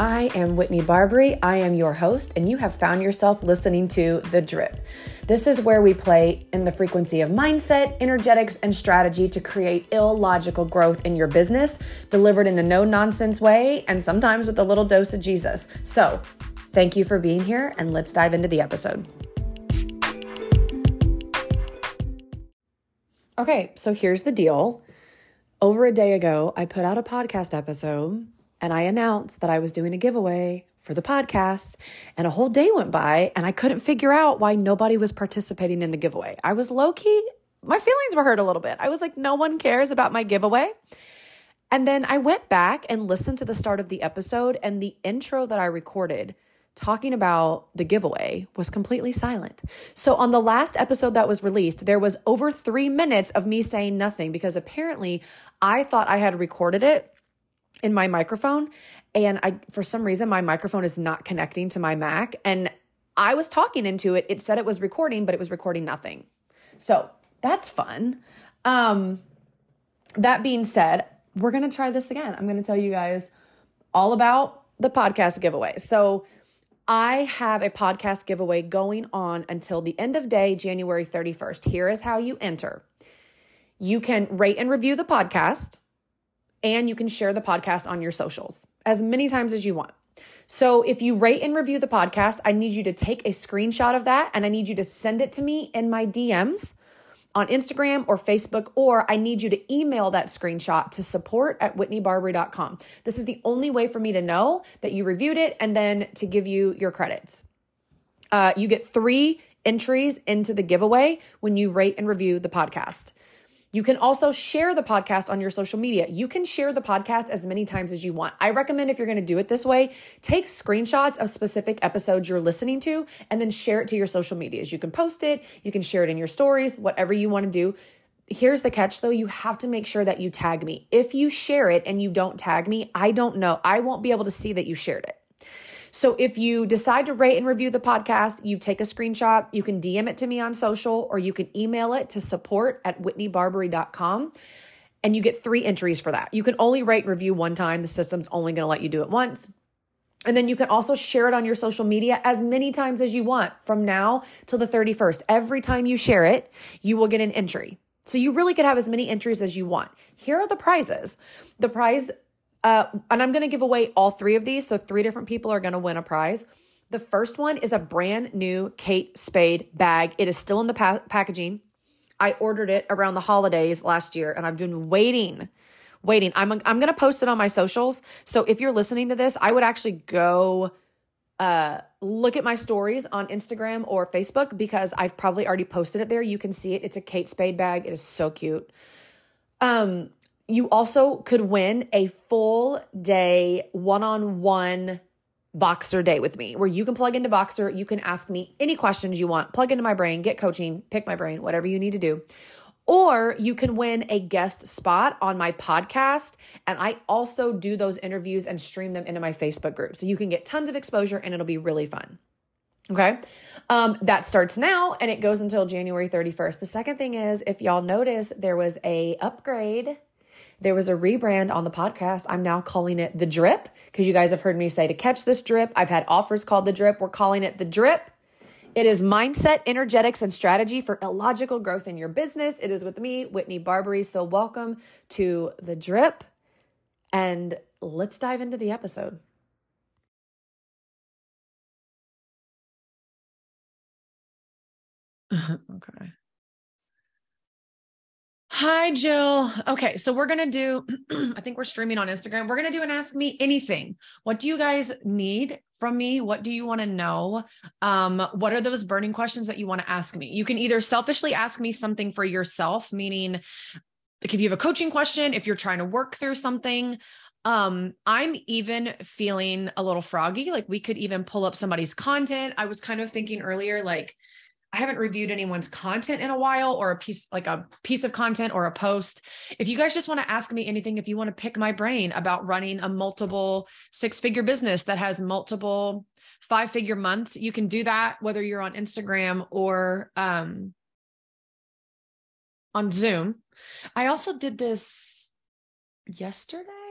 I am Whitney Barbary. I am your host, and you have found yourself listening to The Drip. This is where we play in the frequency of mindset, energetics, and strategy to create illogical growth in your business, delivered in a no nonsense way, and sometimes with a little dose of Jesus. So, thank you for being here, and let's dive into the episode. Okay, so here's the deal. Over a day ago, I put out a podcast episode and I announced that I was doing a giveaway for the podcast. And a whole day went by and I couldn't figure out why nobody was participating in the giveaway. I was low key, my feelings were hurt a little bit. I was like, no one cares about my giveaway. And then I went back and listened to the start of the episode, and the intro that I recorded talking about the giveaway was completely silent. So on the last episode that was released, there was over three minutes of me saying nothing because apparently I thought I had recorded it in my microphone and I for some reason my microphone is not connecting to my Mac and I was talking into it. It said it was recording, but it was recording nothing. So, that's fun. Um that being said, we're going to try this again. I'm going to tell you guys all about the podcast giveaway. So, I have a podcast giveaway going on until the end of day, January 31st. Here is how you enter. You can rate and review the podcast and you can share the podcast on your socials as many times as you want. So if you rate and review the podcast, I need you to take a screenshot of that and I need you to send it to me in my DMs on Instagram or Facebook, or I need you to email that screenshot to support at whitneybarbary.com. This is the only way for me to know that you reviewed it and then to give you your credits. Uh, you get three entries into the giveaway when you rate and review the podcast. You can also share the podcast on your social media. You can share the podcast as many times as you want. I recommend if you're going to do it this way, take screenshots of specific episodes you're listening to and then share it to your social medias. You can post it, you can share it in your stories, whatever you want to do. Here's the catch though, you have to make sure that you tag me. If you share it and you don't tag me, I don't know. I won't be able to see that you shared it. So if you decide to rate and review the podcast, you take a screenshot, you can DM it to me on social, or you can email it to support at whitneybarbary.com. And you get three entries for that. You can only rate and review one time. The system's only going to let you do it once. And then you can also share it on your social media as many times as you want from now till the 31st. Every time you share it, you will get an entry. So you really could have as many entries as you want. Here are the prizes. The prize uh, and I'm going to give away all three of these. So, three different people are going to win a prize. The first one is a brand new Kate Spade bag. It is still in the pa- packaging. I ordered it around the holidays last year and I've been waiting, waiting. I'm, I'm going to post it on my socials. So, if you're listening to this, I would actually go uh, look at my stories on Instagram or Facebook because I've probably already posted it there. You can see it. It's a Kate Spade bag. It is so cute. Um, you also could win a full day one on one Voxer day with me where you can plug into Voxer. You can ask me any questions you want, plug into my brain, get coaching, pick my brain, whatever you need to do. Or you can win a guest spot on my podcast. And I also do those interviews and stream them into my Facebook group. So you can get tons of exposure and it'll be really fun. Okay. Um, that starts now and it goes until January 31st. The second thing is if y'all notice, there was a upgrade there was a rebrand on the podcast. I'm now calling it The Drip because you guys have heard me say to catch this drip. I've had offers called The Drip. We're calling it The Drip. It is mindset, energetics, and strategy for illogical growth in your business. It is with me, Whitney Barbary. So, welcome to The Drip. And let's dive into the episode. okay. Hi, Jill. Okay, so we're going to do, I think we're streaming on Instagram. We're going to do an Ask Me Anything. What do you guys need from me? What do you want to know? Um, what are those burning questions that you want to ask me? You can either selfishly ask me something for yourself, meaning like if you have a coaching question, if you're trying to work through something, um i'm even feeling a little froggy like we could even pull up somebody's content i was kind of thinking earlier like I haven't reviewed anyone's content in a while or a piece like a piece of content or a post. If you guys just want to ask me anything, if you want to pick my brain about running a multiple six figure business that has multiple five figure months, you can do that whether you're on Instagram or um, on Zoom. I also did this yesterday.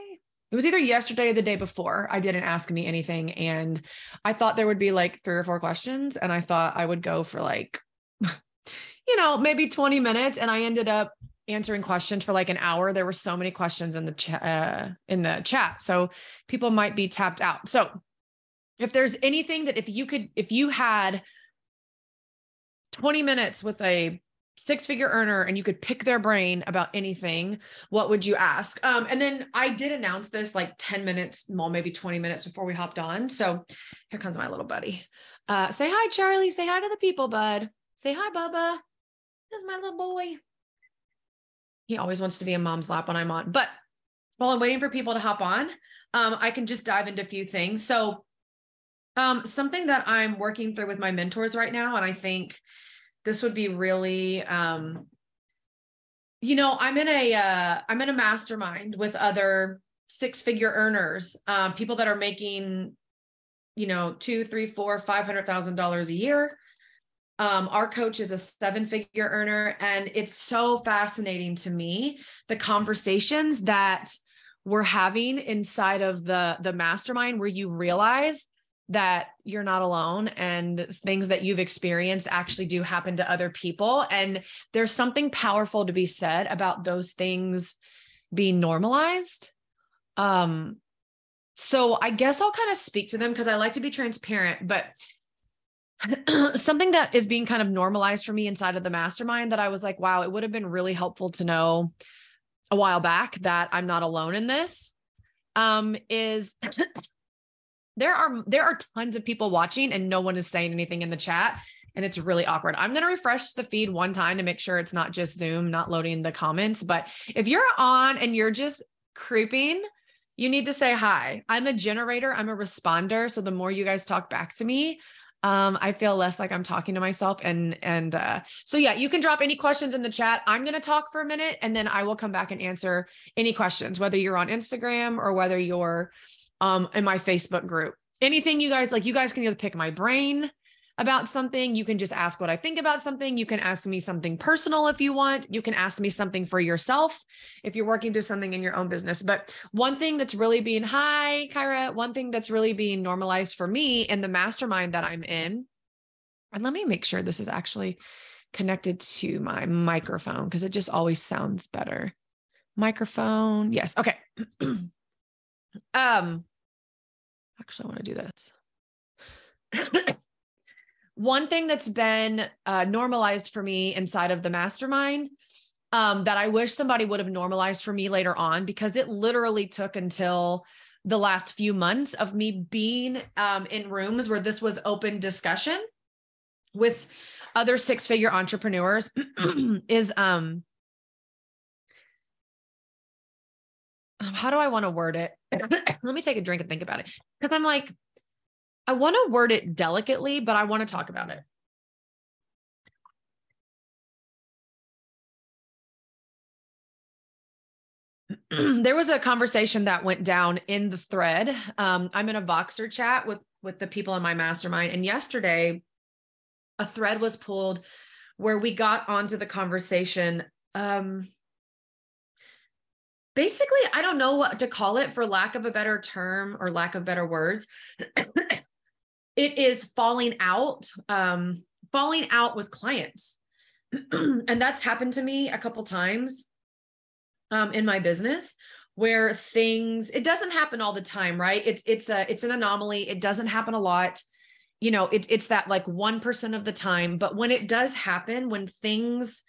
It was either yesterday or the day before. I didn't ask me anything. And I thought there would be like three or four questions. And I thought I would go for like, you know, maybe 20 minutes. And I ended up answering questions for like an hour. There were so many questions in the chat uh, in the chat. So people might be tapped out. So if there's anything that if you could, if you had 20 minutes with a six figure earner and you could pick their brain about anything, what would you ask? Um, and then I did announce this like 10 minutes, well, maybe 20 minutes before we hopped on. So here comes my little buddy. Uh, say hi, Charlie. Say hi to the people, bud. Say hi, Bubba. This is my little boy. He always wants to be in mom's lap when I'm on. But while I'm waiting for people to hop on, um, I can just dive into a few things. So um, something that I'm working through with my mentors right now, and I think this would be really um, you know i'm in a uh, i'm in a mastermind with other six figure earners um, people that are making you know two three four five hundred thousand dollars a year. Um, our coach is a seven figure earner and it's so fascinating to me the conversations that we're having inside of the the mastermind where you realize that you're not alone and things that you've experienced actually do happen to other people. And there's something powerful to be said about those things being normalized. Um so i guess i'll kind of speak to them because i like to be transparent but something that is being kind of normalized for me inside of the mastermind that i was like wow it would have been really helpful to know a while back that i'm not alone in this um is there are there are tons of people watching and no one is saying anything in the chat and it's really awkward. I'm going to refresh the feed one time to make sure it's not just Zoom not loading the comments, but if you're on and you're just creeping, you need to say hi. I'm a generator, I'm a responder, so the more you guys talk back to me, um, I feel less like I'm talking to myself. And and uh, so yeah, you can drop any questions in the chat. I'm gonna talk for a minute and then I will come back and answer any questions, whether you're on Instagram or whether you're um, in my Facebook group. Anything you guys like, you guys can either pick my brain about something. You can just ask what I think about something. You can ask me something personal if you want. You can ask me something for yourself if you're working through something in your own business. But one thing that's really being, hi, Kyra, one thing that's really being normalized for me in the mastermind that I'm in, and let me make sure this is actually connected to my microphone because it just always sounds better. Microphone. Yes. Okay. um, actually, I want to do this. One thing that's been uh, normalized for me inside of the mastermind um, that I wish somebody would have normalized for me later on, because it literally took until the last few months of me being um, in rooms where this was open discussion with other six figure entrepreneurs is um how do I want to word it? Let me take a drink and think about it. Because I'm like, I want to word it delicately, but I want to talk about it. there was a conversation that went down in the thread. Um, I'm in a Voxer chat with with the people in my mastermind, and yesterday, a thread was pulled where we got onto the conversation. Um, basically, I don't know what to call it for lack of a better term or lack of better words. it is falling out, um, falling out with clients. and that's happened to me a couple times um, in my business where things it doesn't happen all the time right it's it's a it's an anomaly it doesn't happen a lot you know it's it's that like 1% of the time but when it does happen when things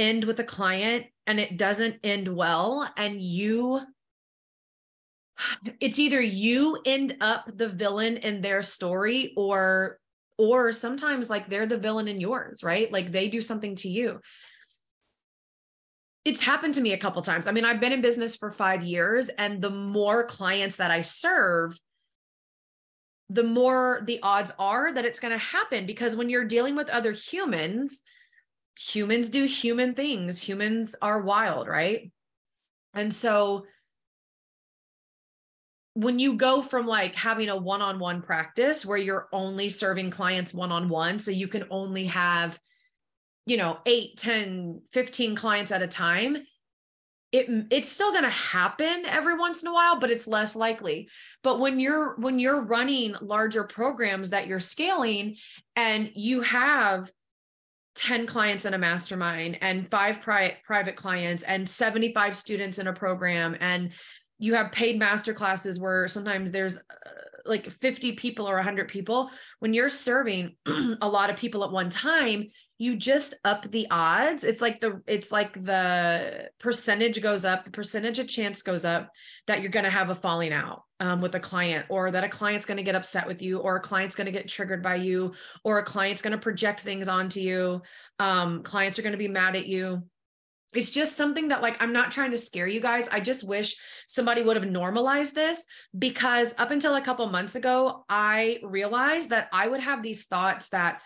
end with a client and it doesn't end well and you it's either you end up the villain in their story or or sometimes like they're the villain in yours right? Like they do something to you. It's happened to me a couple times. I mean i've been in business for 5 years and the more clients that i serve the more the odds are that it's going to happen because when you're dealing with other humans humans do human things. Humans are wild right? And so when you go from like having a one-on-one practice where you're only serving clients one-on-one so you can only have you know 8 10 15 clients at a time it it's still going to happen every once in a while but it's less likely. But when you're when you're running larger programs that you're scaling and you have 10 clients in a mastermind and five pri- private clients and 75 students in a program and you have paid master classes where sometimes there's uh, like 50 people or 100 people. When you're serving a lot of people at one time you just up the odds. It's like the it's like the percentage goes up the percentage of chance goes up that you're going to have a falling out um, with a client or that a client's going to get upset with you or a client's going to get triggered by you or a client's going to project things onto you. Um, clients are going to be mad at you. It's just something that like i'm not trying to scare you guys. I just wish somebody would have normalized this because up until a couple months ago i realized that i would have these thoughts that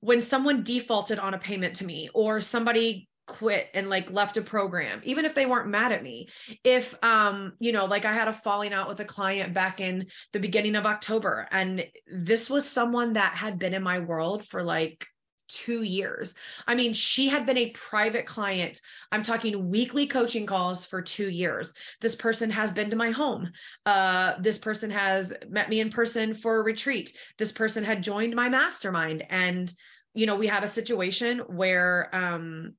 when someone defaulted on a payment to me or somebody quit and like left a program even if they weren't mad at me if um you know like i had a falling out with a client back in the beginning of october and this was someone that had been in my world for like two years. I mean, she had been a private client. I'm talking weekly coaching calls for two years. This person has been to my home. Uh, this person has met me in person for a retreat. This person had joined my mastermind. And, you know, we had a situation where um,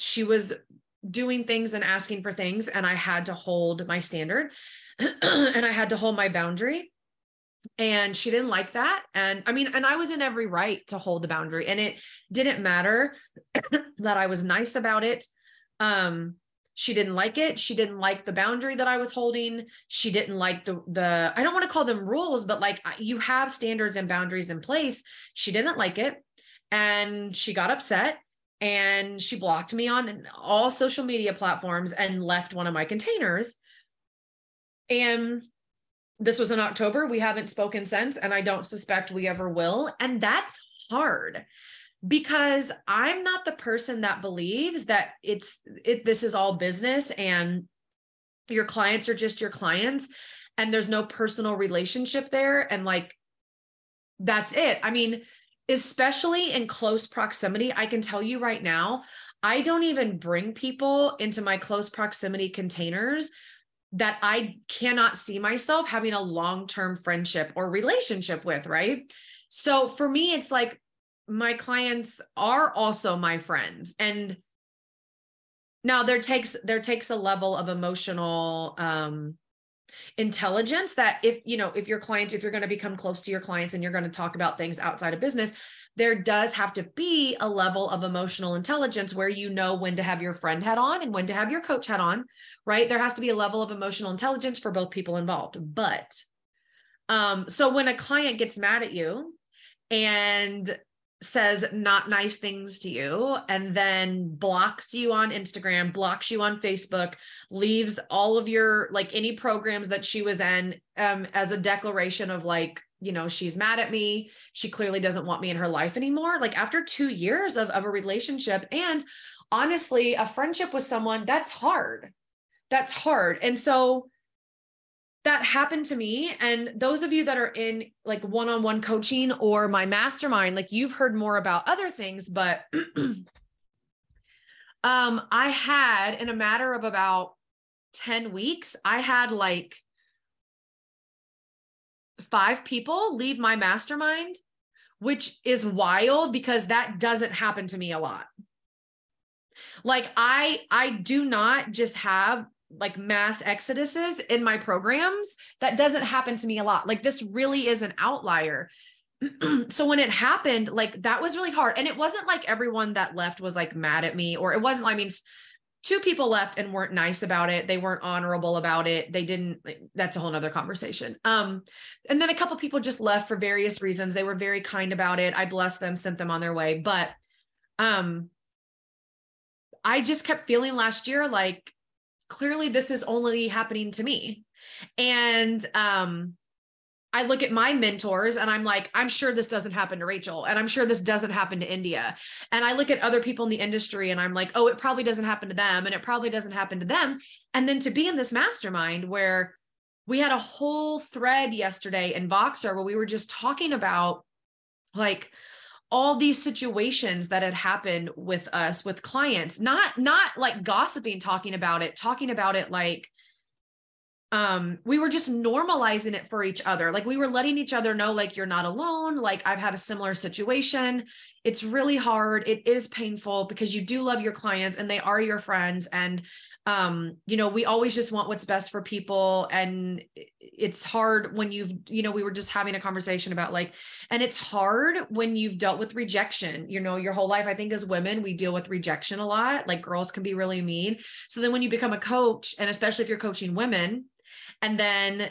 she was doing things and asking for things, and I had to hold my standard and I had to hold my boundary. And she didn't like that. And i mean and i was in every right to hold the boundary and it didn't matter that i was nice about it. Um she didn't like it. She didn't like the boundary that i was holding. She didn't like the the i don't want to call them rules but like you have standards and boundaries in place. She didn't like it and she got upset and she blocked me on all social media platforms and left one of my containers and this was in October. We haven't spoken since, and I don't suspect we ever will. And that's hard because I'm not the person that believes that it's it this is all business and your clients are just your clients and there's no personal relationship there and like that's it. I mean, especially in close proximity, I can tell you right now, I don't even bring people into my close proximity containers that I cannot see myself having a long term friendship or relationship with, right? So for me, it's like my clients are also my friends. And now there takes there takes a level of emotional um intelligence that if you know if your clients if you're going to become close to your clients and you're going to talk about things outside of business there does have to be a level of emotional intelligence where you know when to have your friend hat on and when to have your coach hat on, right? There has to be a level of emotional intelligence for both people involved. But um, so when a client gets mad at you and says not nice things to you and then blocks you on Instagram, blocks you on Facebook, leaves all of your like any programs that she was in um, as a declaration of like you know she's mad at me. She clearly doesn't want me in her life anymore. Like after two years of, of a relationship and honestly a friendship with someone that's hard. That's hard. And so that happened to me and those of you that are in like one-on-one coaching or my mastermind like you've heard more about other things but um i had in a matter of about 10 weeks i had like five people leave my mastermind, which is wild because that doesn't happen to me a lot. Like I I do not just have like mass exoduses in my programs. That doesn't happen to me a lot. Like this really is an outlier. so when it happened, like that was really hard. And it wasn't like everyone that left was like mad at me, or it wasn't, I mean, two people left and weren't nice about it they weren't honorable about it they didn't that's a whole nother conversation um and then a couple people just left for various reasons they were very kind about it i blessed them sent them on their way but um i just kept feeling last year like clearly this is only happening to me and um I look at my mentors and I'm like, I'm sure this doesn't happen to Rachel. And I'm sure this doesn't happen to India. And I look at other people in the industry and I'm like, oh, it probably doesn't happen to them. And it probably doesn't happen to them. And then to be in this mastermind where we had a whole thread yesterday in Voxer where we were just talking about like all these situations that had happened with us with clients not not like gossiping talking about it talking about it like um we were just normalizing it for each other. Like we were letting each other know like you're not alone. Like i've had a similar situation. It's really hard. It is painful because you do love your clients and they are your friends and um you know we always just want what's best for people and it's hard when you've you know we were just having a conversation about like and it's hard when you've dealt with rejection. You know your whole life i think as women we deal with rejection a lot. Like girls can be really mean. So then when you become a coach and especially if you're coaching women and then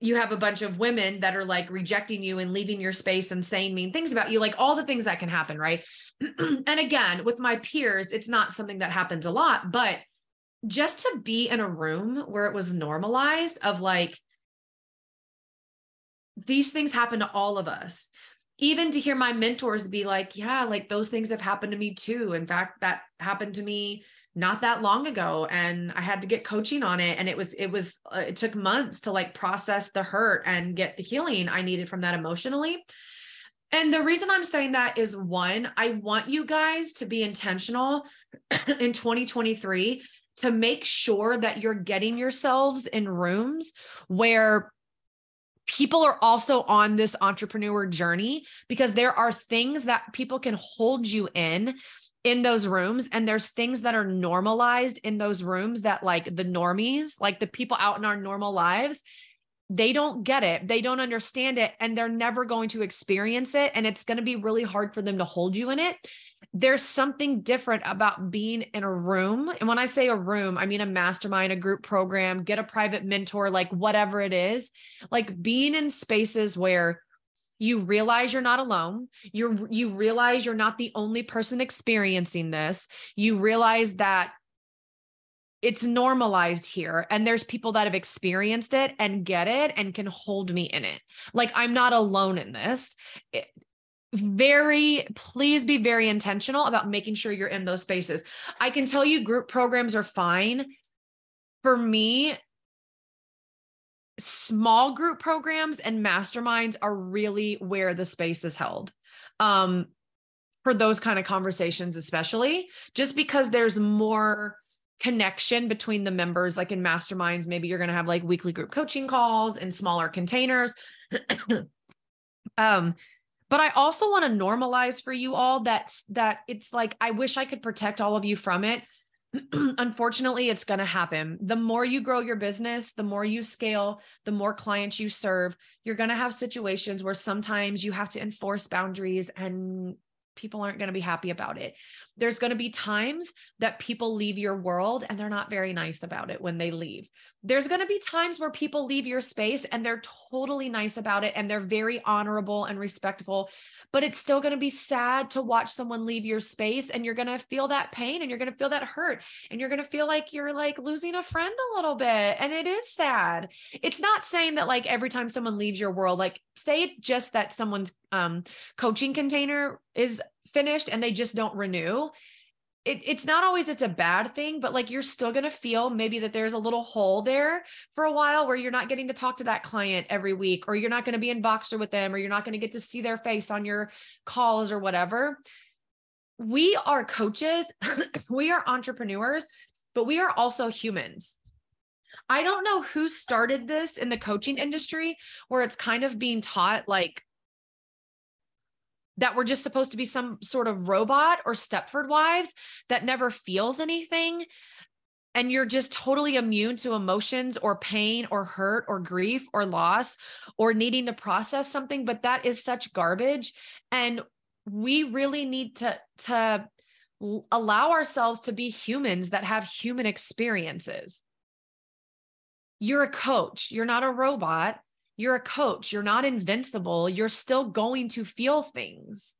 you have a bunch of women that are like rejecting you and leaving your space and saying mean things about you, like all the things that can happen, right? and again, with my peers, it's not something that happens a lot, but just to be in a room where it was normalized of like these things happen to all of us. Even to hear my mentors be like yeah like those things have happened to me too. In fact that happened to me not that long ago and i had to get coaching on it. And it was it was uh, it took months to like process the hurt and get the healing i needed from that emotionally. And the reason i'm saying that is one i want you guys to be intentional in 2023 to make sure that you're getting yourselves in rooms where people are also on this entrepreneur journey because there are things that people can hold you in in those rooms and there's things that are normalized in those rooms that like the normies like the people out in our normal lives they don't get it. They don't understand it and they're never going to experience it and it's going to be really hard for them to hold you in it there's something different about being in a room. And when I say a room, I mean a mastermind, a group program, get a private mentor, like whatever it is, like being in spaces where you realize you're not alone. You you realize you're not the only person experiencing this. You realize that it's normalized here and there's people that have experienced it and get it and can hold me in it. Like i'm not alone in this. It, very please be very intentional about making sure you're in those spaces. I can tell you group programs are fine. For me, small group programs and masterminds are really where the space is held. Um for those kind of conversations especially just because there's more connection between the members like in masterminds maybe you're going to have like weekly group coaching calls in smaller containers um but i also want to normalize for you all that that it's like i wish i could protect all of you from it. Unfortunately it's going to happen. The more you grow your business the more you scale the more clients you serve you're going to have situations where sometimes you have to enforce boundaries and people aren't going to be happy about it. There's going to be times that people leave your world and they're not very nice about it when they leave. There's going to be times where people leave your space and they're totally nice about it and they're very honorable and respectful but it's still going to be sad to watch someone leave your space and you're going to feel that pain and you're going to feel that hurt and you're going to feel like you're like losing a friend a little bit and it is sad. It's not saying that like every time someone leaves your world like say just that someone's um coaching container is finished and they just don't renew it, it's not always it's a bad thing but like you're still going to feel maybe that there's a little hole there for a while where you're not getting to talk to that client every week or you're not going to be in Voxer with them or you're not going to get to see their face on your calls or whatever. We are coaches we are entrepreneurs but we are also humans. I don't know who started this in the coaching industry where it's kind of being taught like that we're just supposed to be some sort of robot or Stepford wives that never feels anything. And you're just totally immune to emotions or pain or hurt or grief or loss or needing to process something. But that is such garbage. And we really need to, to allow ourselves to be humans that have human experiences. You're a coach, you're not a robot. You're a coach. You're not invincible. You're still going to feel things.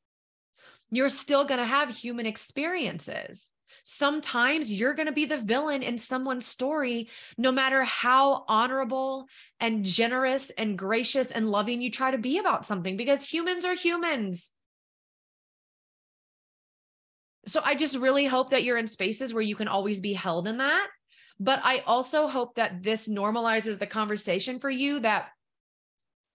You're still going to have human experiences. Sometimes you're going to be the villain in someone's story, no matter how honorable and generous and gracious and loving you try to be about something, because humans are humans. So I just really hope that you're in spaces where you can always be held in that. But I also hope that this normalizes the conversation for you that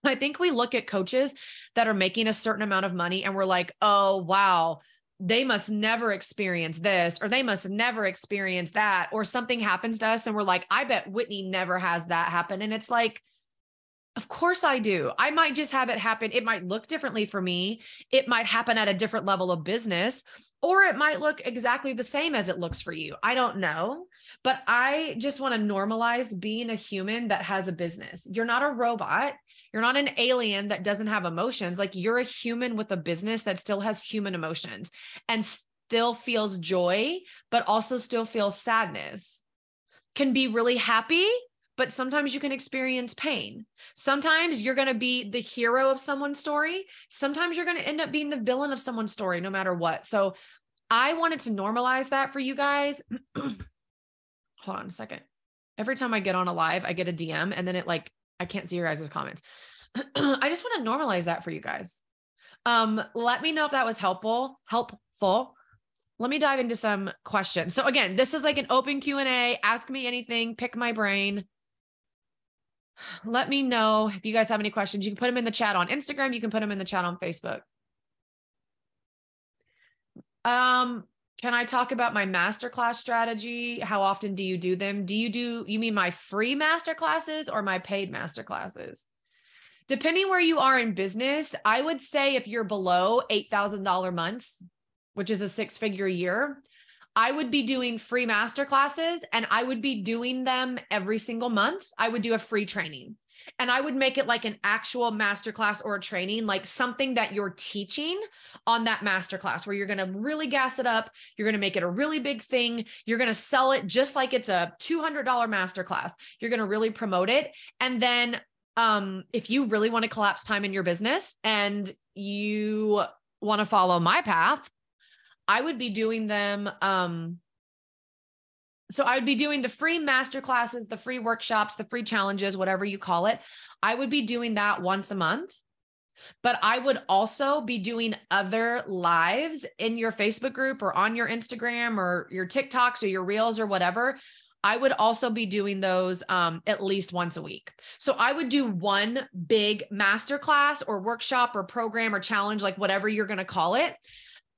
I think we look at coaches that are making a certain amount of money and we're like, oh, wow, they must never experience this or they must never experience that. Or something happens to us and we're like, I bet Whitney never has that happen. And it's like, of course I do. I might just have it happen. It might look differently for me. It might happen at a different level of business, or it might look exactly the same as it looks for you. I don't know. But I just want to normalize being a human that has a business. You're not a robot. You're not an alien that doesn't have emotions. Like you're a human with a business that still has human emotions and still feels joy, but also still feels sadness. Can be really happy but sometimes you can experience pain. Sometimes you're going to be the hero of someone's story. Sometimes you're going to end up being the villain of someone's story, no matter what. So I wanted to normalize that for you guys. Hold on a second. Every time I get on a live, I get a DM and then it like, I can't see your guys' comments. I just want to normalize that for you guys. Um, let me know if that was helpful, helpful. Let me dive into some questions. So again, this is like an open Q&A, ask me anything, pick my brain let me know if you guys have any questions. You can put them in the chat on Instagram. You can put them in the chat on Facebook. Um, can I talk about my masterclass strategy? How often do you do them? Do you do, you mean my free masterclasses or my paid masterclasses? Depending where you are in business, I would say if you're below $8,000 months, which is a six figure year, I would be doing free master classes and I would be doing them every single month. I would do a free training and I would make it like an actual masterclass or a training, like something that you're teaching on that masterclass where you're going to really gas it up. You're going to make it a really big thing. You're going to sell it just like it's a $200 masterclass. You're going to really promote it. And then um, if you really want to collapse time in your business and you want to follow my path, I would be doing them. Um, so I would be doing the free master classes, the free workshops, the free challenges, whatever you call it. I would be doing that once a month. But I would also be doing other lives in your Facebook group or on your Instagram or your TikToks or your Reels or whatever. I would also be doing those um, at least once a week. So I would do one big masterclass or workshop or program or challenge, like whatever you're going to call it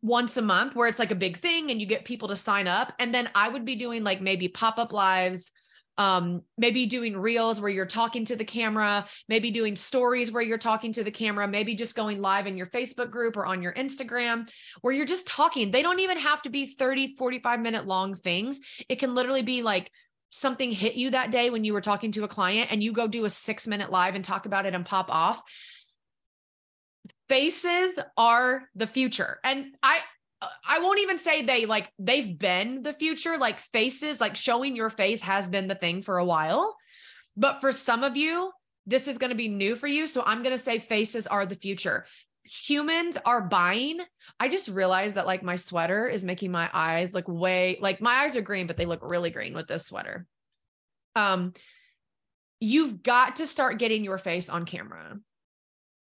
once a month where it's like a big thing and you get people to sign up. And then i would be doing like maybe pop-up lives um maybe doing reels where you're talking to the camera maybe doing stories where you're talking to the camera maybe just going live in your facebook group or on your instagram where you're just talking. They don't even have to be 30 45 minute long things. It can literally be like something hit you that day when you were talking to a client and you go do a 6 minute live and talk about it and pop off faces are the future. And I I won't even say they like they've been the future, like faces, like showing your face has been the thing for a while. But for some of you, this is going to be new for you. So I'm going to say faces are the future. Humans are buying. I just realized that like my sweater is making my eyes look way like my eyes are green, but they look really green with this sweater. Um, you've got to start getting your face on camera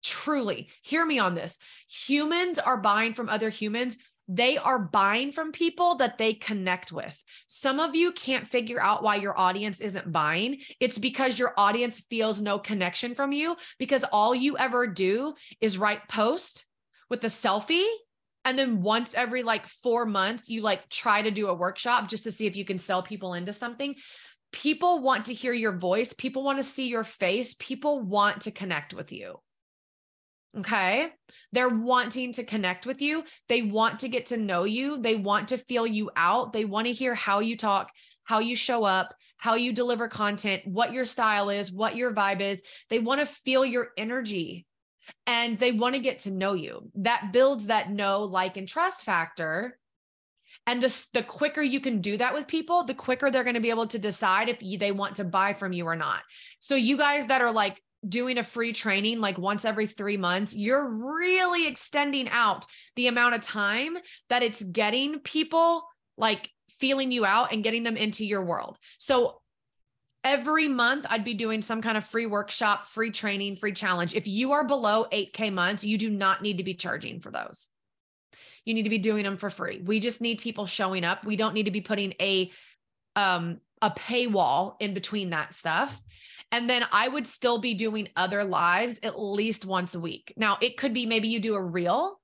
truly hear me on this humans are buying from other humans they are buying from people that they connect with. Some of you can't figure out why your audience isn't buying. It's because your audience feels no connection from you because all you ever do is write post with a selfie and then once every like 4 months you like try to do a workshop just to see if you can sell people into something. People want to hear your voice, people want to see your face, people want to connect with you. Okay. They're wanting to connect with you. They want to get to know you. They want to feel you out. They want to hear how you talk, how you show up, how you deliver content, what your style is, what your vibe is. They want to feel your energy and they want to get to know you. That builds that know, like, and trust factor. And the, the quicker you can do that with people, the quicker they're going to be able to decide if they want to buy from you or not. So, you guys that are like doing a free training like once every three months, you're really extending out the amount of time that it's getting people like feeling you out and getting them into your world. So every month I'd be doing some kind of free workshop, free training, free challenge. If you are below 8K months, you do not need to be charging for those. You need to be doing them for free. We just need people showing up. We don't need to be putting a um a paywall in between that stuff. And then I would still be doing other lives at least once a week. Now, it could be maybe you do a reel.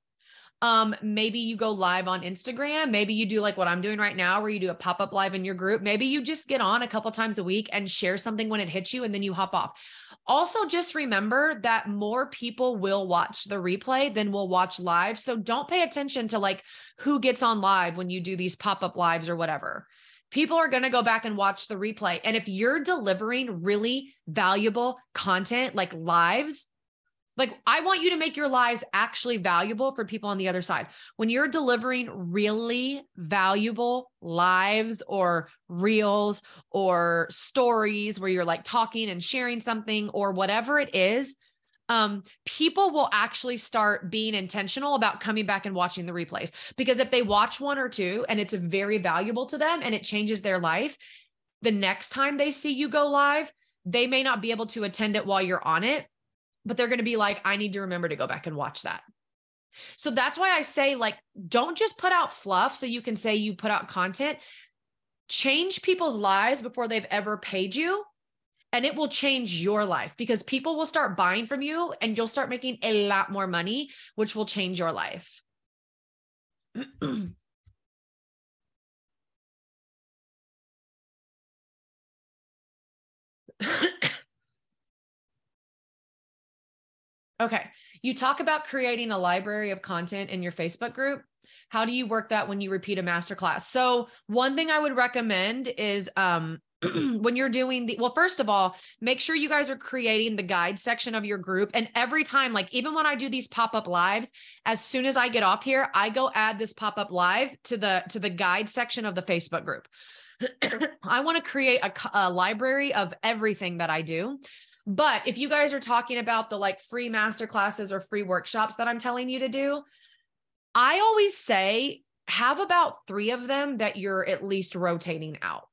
Um, maybe you go live on Instagram. Maybe you do like what I'm doing right now, where you do a pop up live in your group. Maybe you just get on a couple times a week and share something when it hits you and then you hop off. Also, just remember that more people will watch the replay than will watch live. So don't pay attention to like who gets on live when you do these pop up lives or whatever people are going to go back and watch the replay. And if you're delivering really valuable content like lives, like I want you to make your lives actually valuable for people on the other side. When you're delivering really valuable lives or reels or stories where you're like talking and sharing something or whatever it is, um, people will actually start being intentional about coming back and watching the replays. Because if they watch one or two and it's very valuable to them and it changes their life, the next time they see you go live, they may not be able to attend it while you're on it, but they're going to be like, I need to remember to go back and watch that. So that's why I say, like, don't just put out fluff so you can say you put out content. Change people's lives before they've ever paid you and it will change your life because people will start buying from you and you'll start making a lot more money, which will change your life. okay. You talk about creating a library of content in your Facebook group. How do you work that when you repeat a masterclass? So, one thing I would recommend is um, when you're doing the well first of all make sure you guys are creating the guide section of your group. And every time like even when i do these pop-up lives as soon as i get off here i go add this pop-up live to the to the guide section of the facebook group. I want to create a, a library of everything that i do. But if you guys are talking about the like free master classes or free workshops that i'm telling you to do i always say have about three of them that you're at least rotating out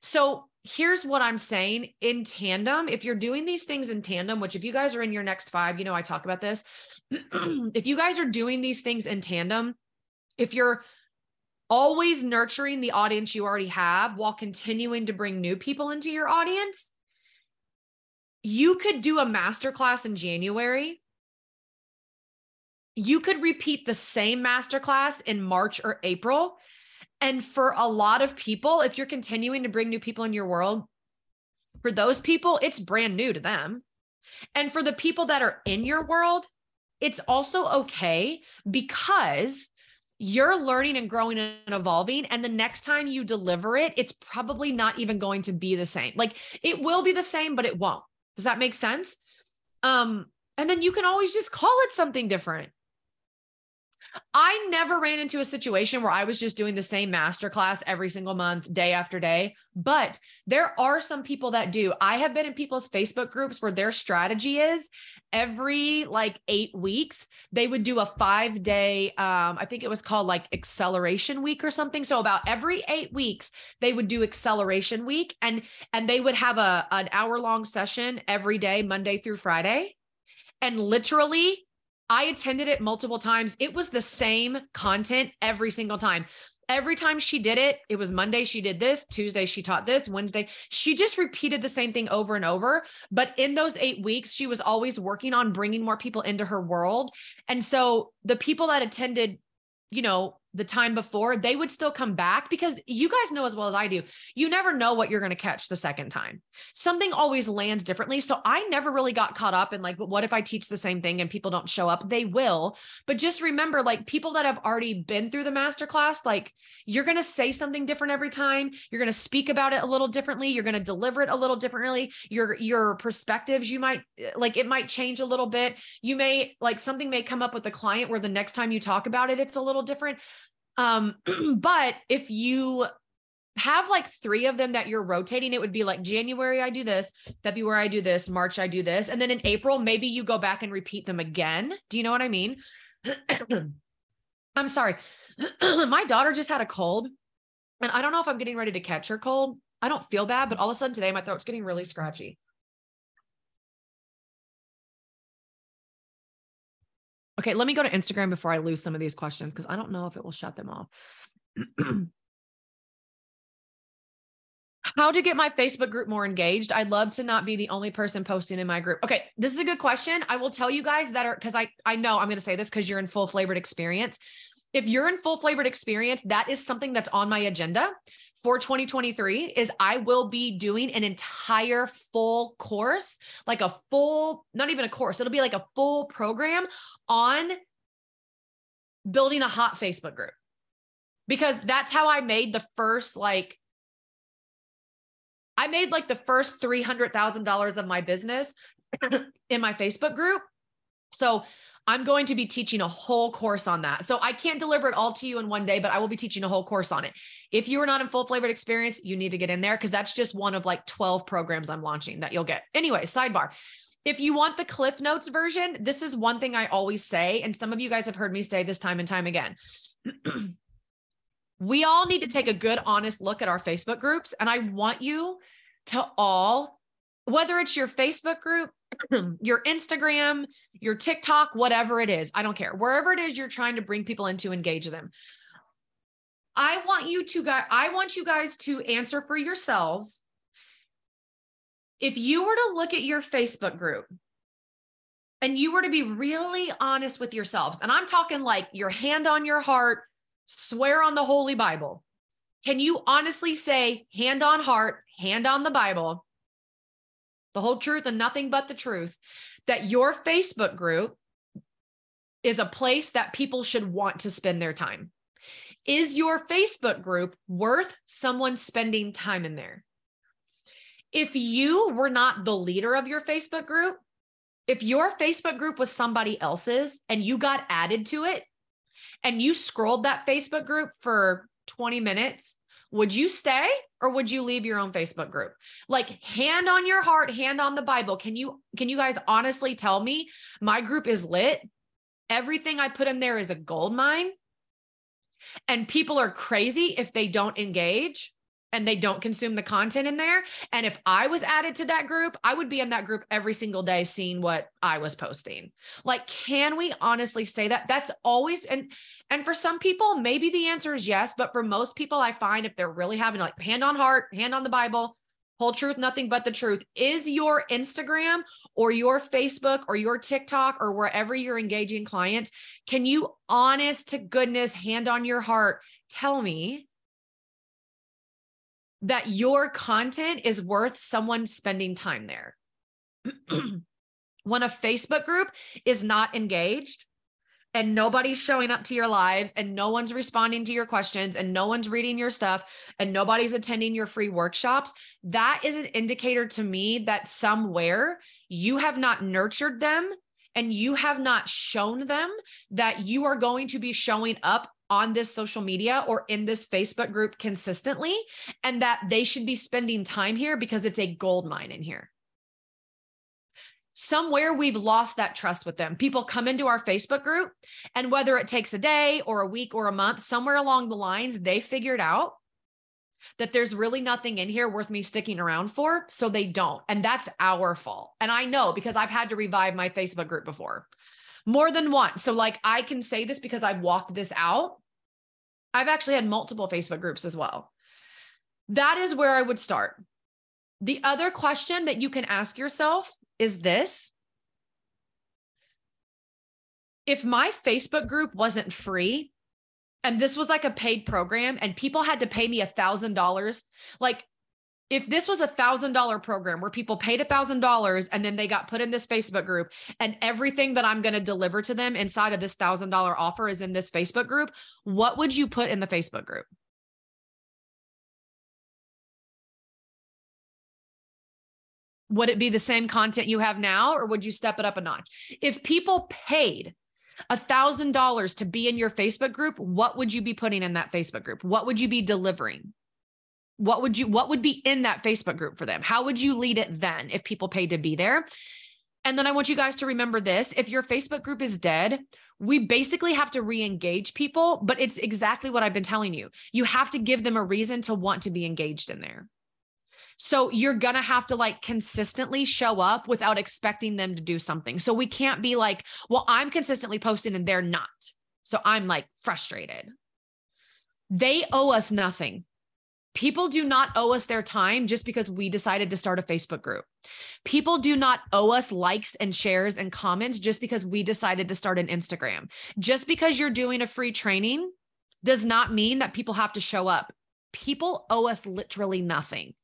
so here's what I'm saying in tandem. If you're doing these things in tandem, which if you guys are in your next five, you know, I talk about this. if you guys are doing these things in tandem, if you're always nurturing the audience you already have while continuing to bring new people into your audience, you could do a masterclass in January. You could repeat the same masterclass in March or April and for a lot of people, if you're continuing to bring new people in your world, for those people, it's brand new to them. And for the people that are in your world, it's also okay because you're learning and growing and evolving. And the next time you deliver it, it's probably not even going to be the same. Like it will be the same, but it won't. Does that make sense? Um, and then you can always just call it something different. I never ran into a situation where I was just doing the same masterclass every single month, day after day. But there are some people that do. I have been in people's Facebook groups where their strategy is every like eight weeks, they would do a five day, um, I think it was called like acceleration week or something. So about every eight weeks, they would do acceleration week and and they would have a an hour long session every day, Monday through Friday. And literally I attended it multiple times. It was the same content every single time. Every time she did it, it was Monday, she did this, Tuesday, she taught this, Wednesday. She just repeated the same thing over and over. But in those eight weeks, she was always working on bringing more people into her world. And so the people that attended, you know, the time before, they would still come back because you guys know as well as I do, you never know what you're going to catch the second time. Something always lands differently. So I never really got caught up in like, but what if I teach the same thing and people don't show up? They will. But just remember, like people that have already been through the masterclass, like you're going to say something different every time. You're going to speak about it a little differently. You're going to deliver it a little differently. Your, your perspectives, you might like, it might change a little bit. You may like something may come up with the client where the next time you talk about it, it's a little different um, but if you have like three of them that you're rotating, it would be like January, I do this, February, I do this, March, I do this. And then in April, maybe you go back and repeat them again. Do you know what I mean? I'm sorry. My daughter just had a cold, and I don't know if I'm getting ready to catch her cold. I don't feel bad, but all of a sudden today, my throat's getting really scratchy. Okay, let me go to Instagram before I lose some of these questions because I don't know if it will shut them off. How to get my Facebook group more engaged? I'd love to not be the only person posting in my group. Okay, this is a good question. I will tell you guys that are because I I know I'm going to say this because you're in full flavored experience. If you're in full flavored experience, that is something that's on my agenda for 2023 is I will be doing an entire full course, like a full, not even a course, it'll be like a full program on building a hot Facebook group. Because that's how I made the first like I made like the first $300,000 of my business in my Facebook group. So I'm going to be teaching a whole course on that. So I can't deliver it all to you in one day, but I will be teaching a whole course on it. If you are not in full flavored experience, you need to get in there because that's just one of like 12 programs I'm launching that you'll get. Anyway, sidebar. If you want the Cliff Notes version, this is one thing I always say. And some of you guys have heard me say this time and time again. we all need to take a good, honest look at our Facebook groups. And I want you to all, whether it's your Facebook group, your Instagram, your TikTok, whatever it is, I don't care. Wherever it is you're trying to bring people in to engage them. I want you to guys, I want you guys to answer for yourselves. If you were to look at your Facebook group and you were to be really honest with yourselves, and I'm talking like your hand on your heart, swear on the Holy Bible. Can you honestly say, hand on heart, hand on the Bible, the whole truth and nothing but the truth, that your Facebook group is a place that people should want to spend their time? Is your Facebook group worth someone spending time in there? If you were not the leader of your Facebook group, if your Facebook group was somebody else's and you got added to it and you scrolled that Facebook group for 20 minutes, would you stay or would you leave your own Facebook group? Like hand on your heart, hand on the Bible. Can you can you guys honestly tell me my group is lit? Everything I put in there is a gold mine. And people are crazy if they don't engage and they don't consume the content in there. And if I was added to that group, I would be in that group every single day seeing what I was posting. Like can we honestly say that? That's always and and for some people maybe the answer is yes, but for most people I find if they're really having like hand on heart, hand on the Bible, whole truth, nothing but the truth. Is your Instagram or your Facebook or your TikTok or wherever you're engaging clients, can you honest to goodness, hand on your heart, tell me that your content is worth someone spending time there. when a Facebook group is not engaged and nobody's showing up to your lives and no one's responding to your questions and no one's reading your stuff and nobody's attending your free workshops, that is an indicator to me that somewhere you have not nurtured them and you have not shown them that you are going to be showing up on this social media or in this Facebook group consistently, and that they should be spending time here because it's a gold mine in here. Somewhere we've lost that trust with them. People come into our Facebook group, and whether it takes a day or a week or a month, somewhere along the lines, they figured out that there's really nothing in here worth me sticking around for. So they don't. And that's our fault. And I know because I've had to revive my Facebook group before more than once. So, like, I can say this because I've walked this out. I've actually had multiple Facebook groups as well. That is where I would start. The other question that you can ask yourself is this If my Facebook group wasn't free, and this was like a paid program, and people had to pay me a thousand dollars, like if this was a thousand dollar program where people paid a thousand dollars and then they got put in this Facebook group and everything that I'm going to deliver to them inside of this thousand dollar offer is in this Facebook group, what would you put in the Facebook group? Would it be the same content you have now or would you step it up a notch? If people paid a thousand dollars to be in your Facebook group, what would you be putting in that Facebook group? What would you be delivering? What would you what would be in that facebook group for them? How would you lead it then if people paid to be there? And then i want you guys to remember this if your facebook group is dead we basically have to re-engage people but it's exactly what i've been telling you. You have to give them a reason to want to be engaged in there. So you're going to have to like consistently show up without expecting them to do something. So we can't be like well i'm consistently posting and they're not. So i'm like frustrated. They owe us nothing People do not owe us their time just because we decided to start a Facebook group. People do not owe us likes and shares and comments just because we decided to start an Instagram. Just because you're doing a free training does not mean that people have to show up. People owe us literally nothing.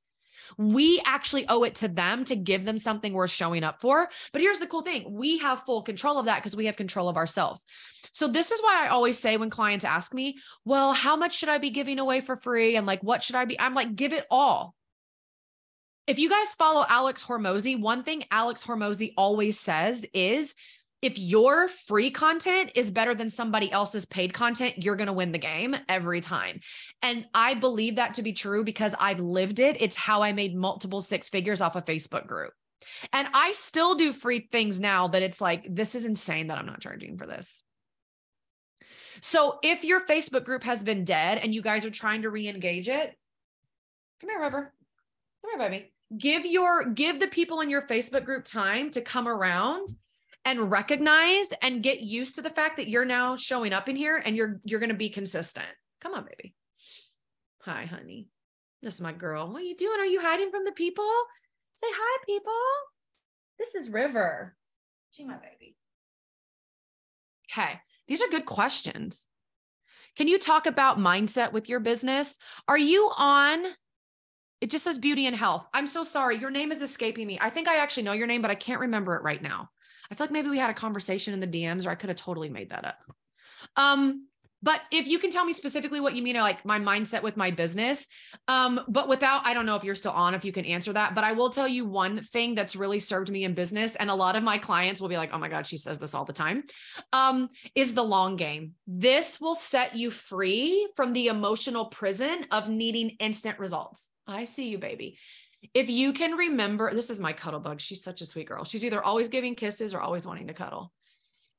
We actually owe it to them to give them something worth showing up for. But here's the cool thing we have full control of that because we have control of ourselves. So, this is why I always say when clients ask me, well, how much should I be giving away for free? And like, what should I be? I'm like, give it all. If you guys follow Alex Hormozi, one thing Alex Hormozi always says is if your free content is better than somebody else's paid content, you're going to win the game every time. And I believe that to be true because I've lived it. It's how I made multiple six figures off a Facebook group. And I still do free things now that it's like, this is insane that I'm not charging for this. So if your Facebook group has been dead and you guys are trying to re-engage it, come here, River. Come here, baby. Give your give the people in your Facebook group time to come around and recognize and get used to the fact that you're now showing up in here and you're you're going to be consistent. Come on, baby. Hi, honey. This is my girl. What are you doing? Are you hiding from the people? Say hi, people. This is River. She my baby. Okay. These are good questions. Can you talk about mindset with your business? Are you on it just says beauty and health. I'm so sorry. Your name is escaping me. I think I actually know your name, but I can't remember it right now. I feel like maybe we had a conversation in the DMs or I could have totally made that up. Um, but if you can tell me specifically what you mean, like my mindset with my business, um, but without, I don't know if you're still on, if you can answer that, but I will tell you one thing that's really served me in business. And a lot of my clients will be like, oh my God, she says this all the time, um, is the long game. This will set you free from the emotional prison of needing instant results. I see you, baby if you can remember, this is my cuddle bug. She's such a sweet girl. She's either always giving kisses or always wanting to cuddle.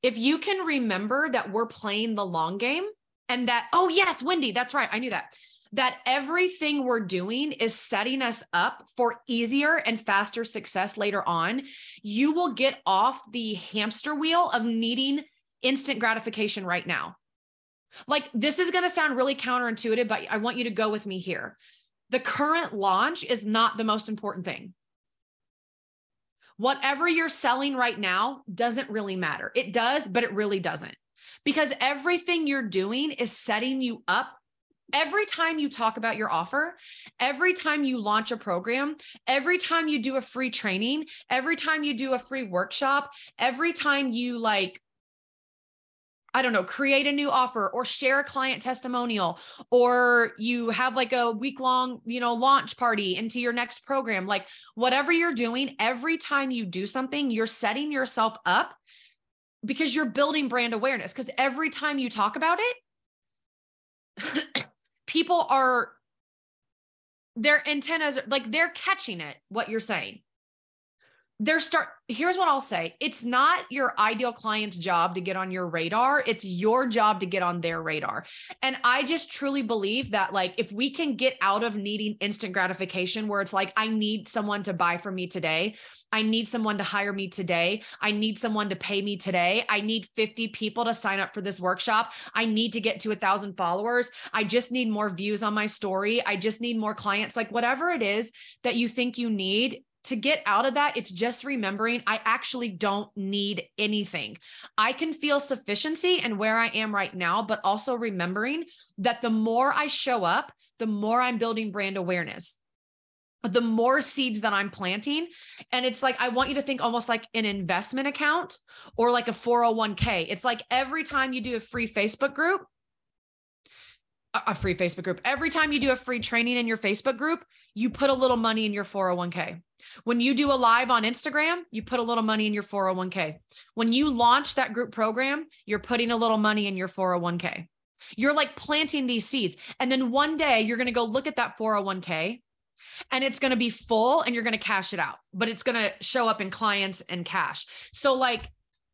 If you can remember that we're playing the long game and that, oh, yes, Wendy, that's right. I knew that. That everything we're doing is setting us up for easier and faster success later on, you will get off the hamster wheel of needing instant gratification right now. Like, this is going to sound really counterintuitive, but I want you to go with me here the current launch is not the most important thing. Whatever you're selling right now doesn't really matter. It does, but it really doesn't. Because everything you're doing is setting you up every time you talk about your offer, every time you launch a program, every time you do a free training, every time you do a free workshop, every time you like I don't know, create a new offer or share a client testimonial or you have like a week long, you know, launch party into your next program. Like whatever you're doing, every time you do something, you're setting yourself up because you're building brand awareness. Because every time you talk about it, people are, their antennas, like they're catching it, what you're saying they're start here's what I'll say. It's not your ideal client's job to get on your radar. It's your job to get on their radar. And I just truly believe that like if we can get out of needing instant gratification where it's like I need someone to buy from me today, I need someone to hire me today, I need someone to pay me today, I need 50 people to sign up for this workshop, I need to get to a 1000 followers, I just need more views on my story, I just need more clients, like whatever it is that you think you need, to get out of that, it's just remembering I actually don't need anything. I can feel sufficiency and where I am right now, but also remembering that the more I show up, the more I'm building brand awareness the more seeds that I'm planting. And it's like, I want you to think almost like an investment account or like a 401k. It's like every time you do a free Facebook group, a free Facebook group, every time you do a free training in your Facebook group, you put a little money in your 401k. When you do a live on Instagram, you put a little money in your 401k. When you launch that group program, you're putting a little money in your 401k. You're like planting these seeds. And then one day you're going to go look at that 401k and it's going to be full and you're going to cash it out, but it's going to show up in clients and cash. So, like,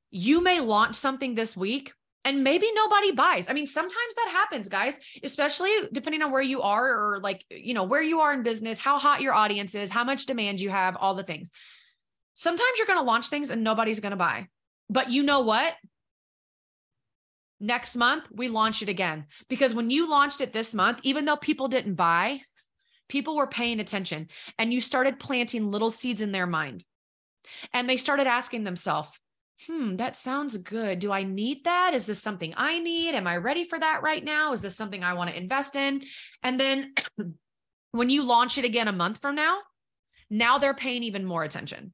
you may launch something this week and maybe nobody buys. I mean, sometimes that happens, guys, especially depending on where you are or like, you know, where you are in business, how hot your audience is, how much demand you have, all the things. Sometimes you're going to launch things and nobody's going to buy. But you know what? Next month, we launch it again. Because when you launched it this month, even though people didn't buy, people were paying attention and you started planting little seeds in their mind. And they started asking themselves, hmm, that sounds good. Do I need that? Is this something I need? Am I ready for that right now? Is this something I want to invest in? And then when you launch it again a month from now, now they're paying even more attention.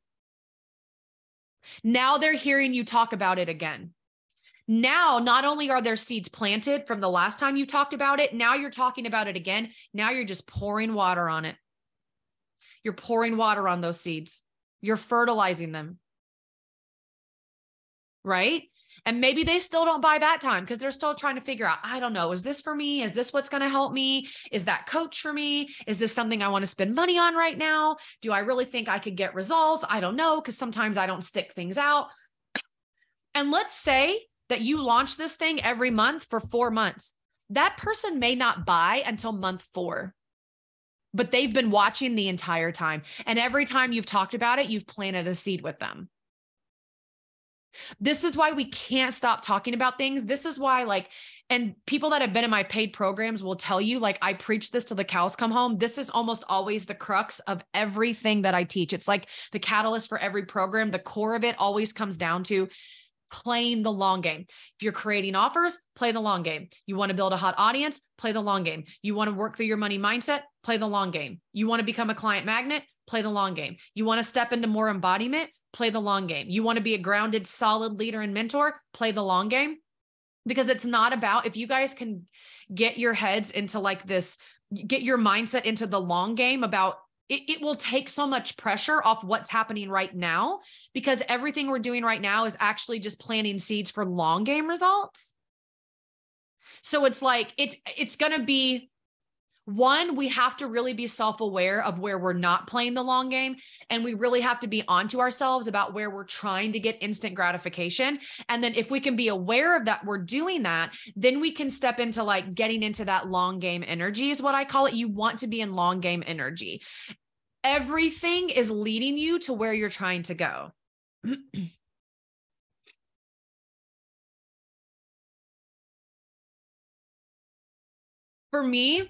Now they're hearing you talk about it again. Now, not only are there seeds planted from the last time you talked about it, now you're talking about it again. Now you're just pouring water on it. You're pouring water on those seeds. You're fertilizing them. Right? And maybe they still don't buy that time because they're still trying to figure out, I don't know, is this for me? Is this what's going to help me? Is that coach for me? Is this something I want to spend money on right now? Do I really think I could get results? I don't know because sometimes I don't stick things out. And let's say that you launch this thing every month for four months. That person may not buy until month four but they've been watching the entire time. And every time you've talked about it, you've planted a seed with them. This is why we can't stop talking about things. This is why, like, and people that have been in my paid programs will tell you, like, I preach this till the cows come home. This is almost always the crux of everything that I teach. It's like the catalyst for every program. The core of it always comes down to playing the long game. If you're creating offers, play the long game. You want to build a hot audience, play the long game. You want to work through your money mindset, play the long game. You want to become a client magnet, play the long game. You want to step into more embodiment, play the long game. You want to be a grounded, solid leader and mentor, play the long game. Because it's not about if you guys can get your heads into like this, get your mindset into the long game about it, it will take so much pressure off what's happening right now because everything we're doing right now is actually just planting seeds for long game results. So it's like it's it's going to be one, we have to really be self aware of where we're not playing the long game. And we really have to be onto ourselves about where we're trying to get instant gratification. And then if we can be aware of that, we're doing that, then we can step into like getting into that long game energy, is what I call it. You want to be in long game energy. Everything is leading you to where you're trying to go. For me,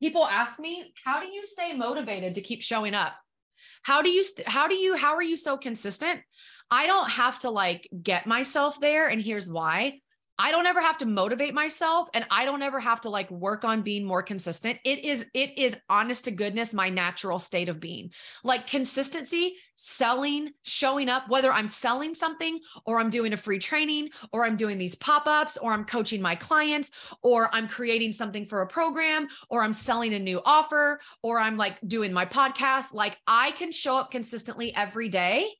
people ask me, how do you stay motivated to keep showing up? How do you, how do you, how are you so consistent? I don't have to like get myself there. And here's why I don't ever have to motivate myself and I don't ever have to like work on being more consistent. It is it is honest to goodness my natural state of being. Like consistency, selling, showing up whether I'm selling something or I'm doing a free training or I'm doing these pop-ups or I'm coaching my clients or I'm creating something for a program or I'm selling a new offer or I'm like doing my podcast, like I can show up consistently every day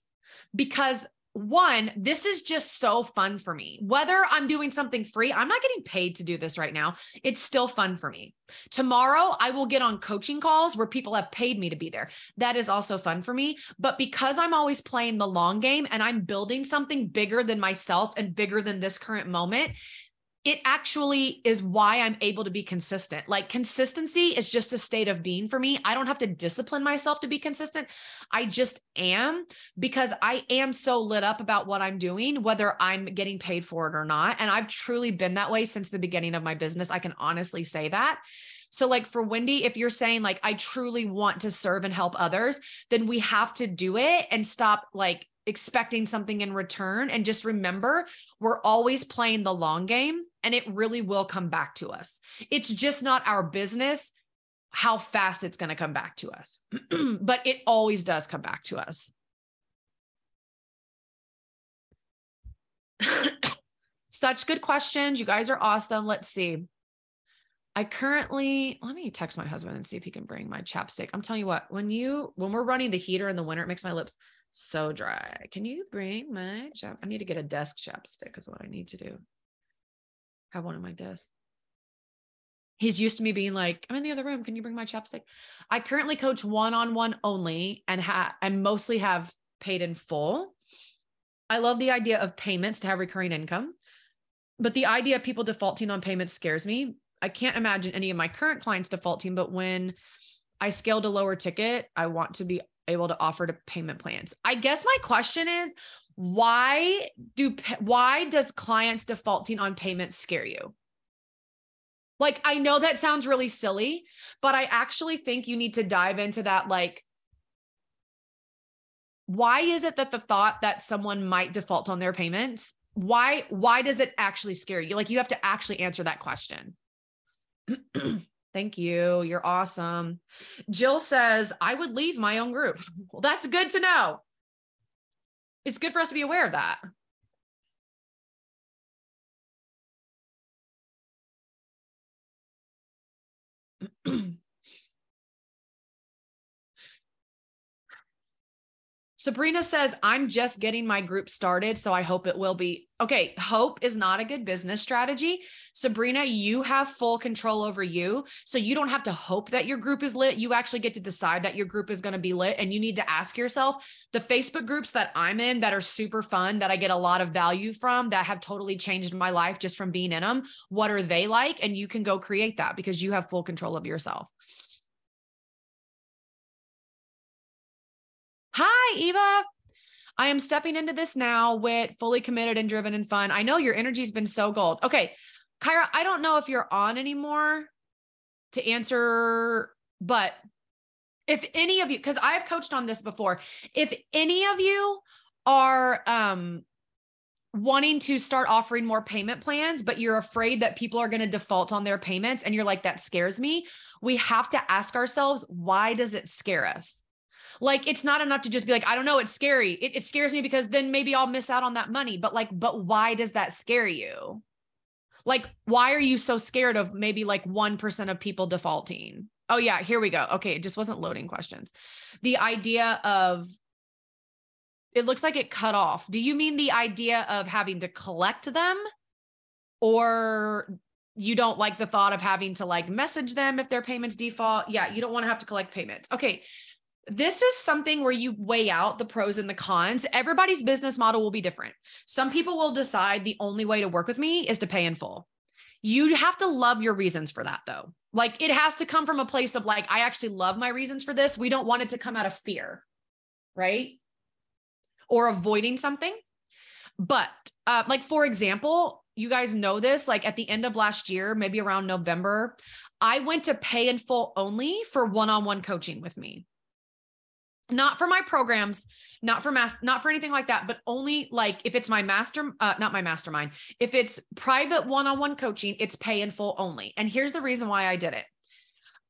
because one, this is just so fun for me. Whether I'm doing something free, I'm not getting paid to do this right now. It's still fun for me. Tomorrow, I will get on coaching calls where people have paid me to be there. That is also fun for me. But because I'm always playing the long game and I'm building something bigger than myself and bigger than this current moment, it actually is why I'm able to be consistent. Like consistency is just a state of being for me. I don't have to discipline myself to be consistent. I just am because I am so lit up about what I'm doing, whether I'm getting paid for it or not. And I've truly been that way since the beginning of my business. I can honestly say that. So, like for Wendy, if you're saying, like, I truly want to serve and help others, then we have to do it and stop like expecting something in return. And just remember, we're always playing the long game and it really will come back to us. It's just not our business how fast it's going to come back to us, but it always does come back to us. Such good questions. You guys are awesome. Let's see. I currently let me text my husband and see if he can bring my chapstick. I'm telling you what, when you when we're running the heater in the winter, it makes my lips so dry. Can you bring my chap? I need to get a desk chapstick, is what I need to do. Have one on my desk. He's used to me being like, I'm in the other room. Can you bring my chapstick? I currently coach one on one only and ha- I mostly have paid in full. I love the idea of payments to have recurring income, but the idea of people defaulting on payments scares me. I can't imagine any of my current clients defaulting, but when I scaled a lower ticket, I want to be able to offer to payment plans. I guess my question is why do why does clients defaulting on payments scare you? Like, I know that sounds really silly, but I actually think you need to dive into that. Like, why is it that the thought that someone might default on their payments why why does it actually scare you? Like you have to actually answer that question. Thank you. You're awesome. Jill says i would leave my own group. Well that's good to know it's good for us to be aware of that Sabrina says, I'm just getting my group started, so I hope it will be. Okay, hope is not a good business strategy. Sabrina, you have full control over you. So you don't have to hope that your group is lit. You actually get to decide that your group is going to be lit. And you need to ask yourself the Facebook groups that I'm in that are super fun, that I get a lot of value from, that have totally changed my life just from being in them. What are they like? And you can go create that because you have full control of yourself. Hi, Eva. I am stepping into this now with fully committed and driven and fun. I know your energy's been so gold. Okay. Kyra, I don't know if you're on anymore to answer, but if any of you, because I've coached on this before, if any of you are um wanting to start offering more payment plans, but you're afraid that people are going to default on their payments and you're like, that scares me. We have to ask ourselves, why does it scare us? Like it's not enough to just be like, I don't know, it's scary. It, it scares me because then maybe I'll miss out on that money. But like, but why does that scare you? Like, why are you so scared of maybe like 1% of people defaulting? Oh, yeah, here we go. Okay, it just wasn't loading questions. The idea of it looks like it cut off. Do you mean the idea of having to collect them? Or you don't like the thought of having to like message them if their payments default? Yeah, you don't want to have to collect payments. Okay this is something where you weigh out the pros and the cons. Everybody's business model will be different. Some people will decide the only way to work with me is to pay in full. You have to love your reasons for that though. Like it has to come from a place of like, I actually love my reasons for this. We don't want it to come out of fear, right? Or avoiding something. But uh, like, for example, you guys know this, like at the end of last year, maybe around November, I went to pay in full only for one on one coaching with me not for my programs not for mass not for anything like that but only like if it's my master uh, not my mastermind if it's private one-on-one coaching it's pay in full only. And here's the reason why i did it.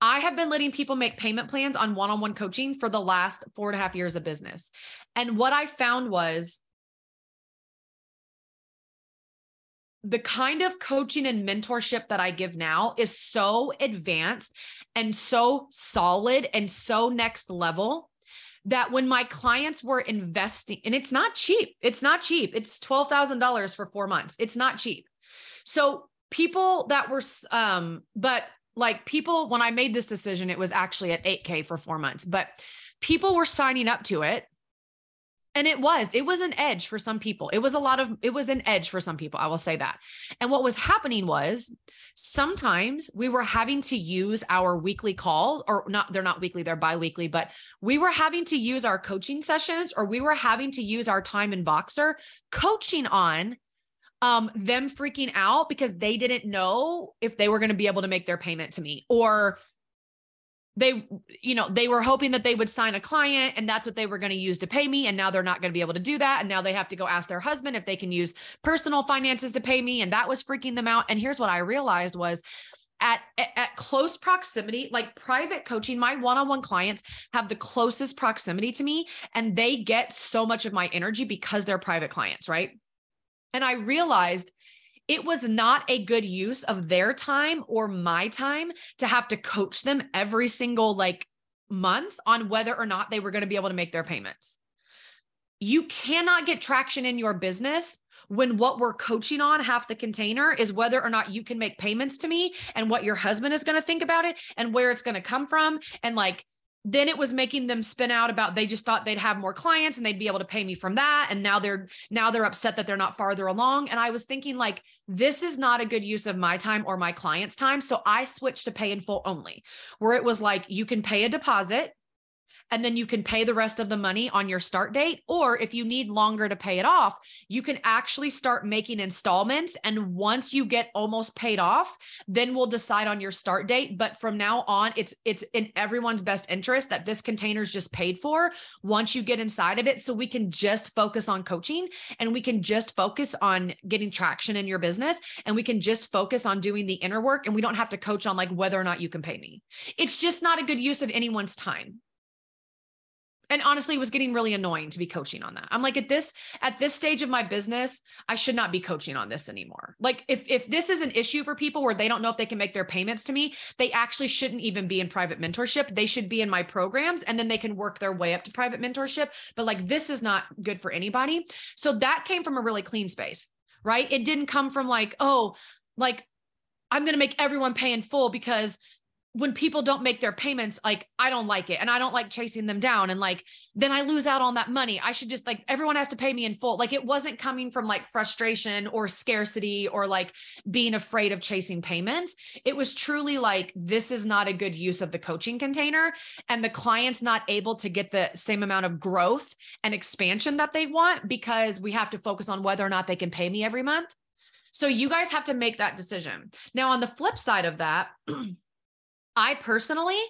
I have been letting people make payment plans on one-on-one coaching for the last four and a half years of business. And what i found was the kind of coaching and mentorship that I give now is so advanced and so solid and so next level that when my clients were investing, and it's not cheap, it's not cheap. It's $12,000 for four months. It's not cheap. So people that were, um, but like people, when I made this decision, it was actually at 8K for four months, but people were signing up to it and it was, it was an edge for some people. It was a lot of, it was an edge for some people. I will say that. And what was happening was sometimes we were having to use our weekly call or not, they're not weekly, they're biweekly, but we were having to use our coaching sessions or we were having to use our time in Voxer coaching on um, them freaking out because they didn't know if they were going to be able to make their payment to me or they you know they were hoping that they would sign a client and that's what they were going to use to pay me and now they're not going to be able to do that and now they have to go ask their husband if they can use personal finances to pay me and that was freaking them out and here's what i realized was at, at close proximity, like private coaching, my one-on-one clients have the closest proximity to me and they get so much of my energy because they're private clients, right? And I realized it was not a good use of their time or my time to have to coach them every single like month on whether or not they were going to be able to make their payments. You cannot get traction in your business when what we're coaching on half the container is whether or not you can make payments to me and what your husband is going to think about it and where it's going to come from and like then it was making them spin out about they just thought they'd have more clients and they'd be able to pay me from that. And now they're now they're upset that they're not farther along. And i was thinking like this is not a good use of my time or my clients time. So i switched to pay in full only where it was like you can pay a deposit and then you can pay the rest of the money on your start date. Or if you need longer to pay it off, you can actually start making installments. And once you get almost paid off, then we'll decide on your start date. But from now on, it's it's in everyone's best interest that this container is just paid for once you get inside of it. So we can just focus on coaching and we can just focus on getting traction in your business and we can just focus on doing the inner work and we don't have to coach on like whether or not you can pay me. It's just not a good use of anyone's time and honestly it was getting really annoying to be coaching on that. I'm like at this at this stage of my business i should not be coaching on this anymore. Like if if this is an issue for people where they don't know if they can make their payments to me they actually shouldn't even be in private mentorship. They should be in my programs and then they can work their way up to private mentorship. But like this is not good for anybody. So that came from a really clean space right? It didn't come from like oh like I'm going to make everyone pay in full because when people don't make their payments, like I don't like it and I don't like chasing them down. And like, then I lose out on that money. I should just like, everyone has to pay me in full. Like, it wasn't coming from like frustration or scarcity or like being afraid of chasing payments. It was truly like, this is not a good use of the coaching container. And the client's not able to get the same amount of growth and expansion that they want because we have to focus on whether or not they can pay me every month. So you guys have to make that decision. Now, on the flip side of that, I personally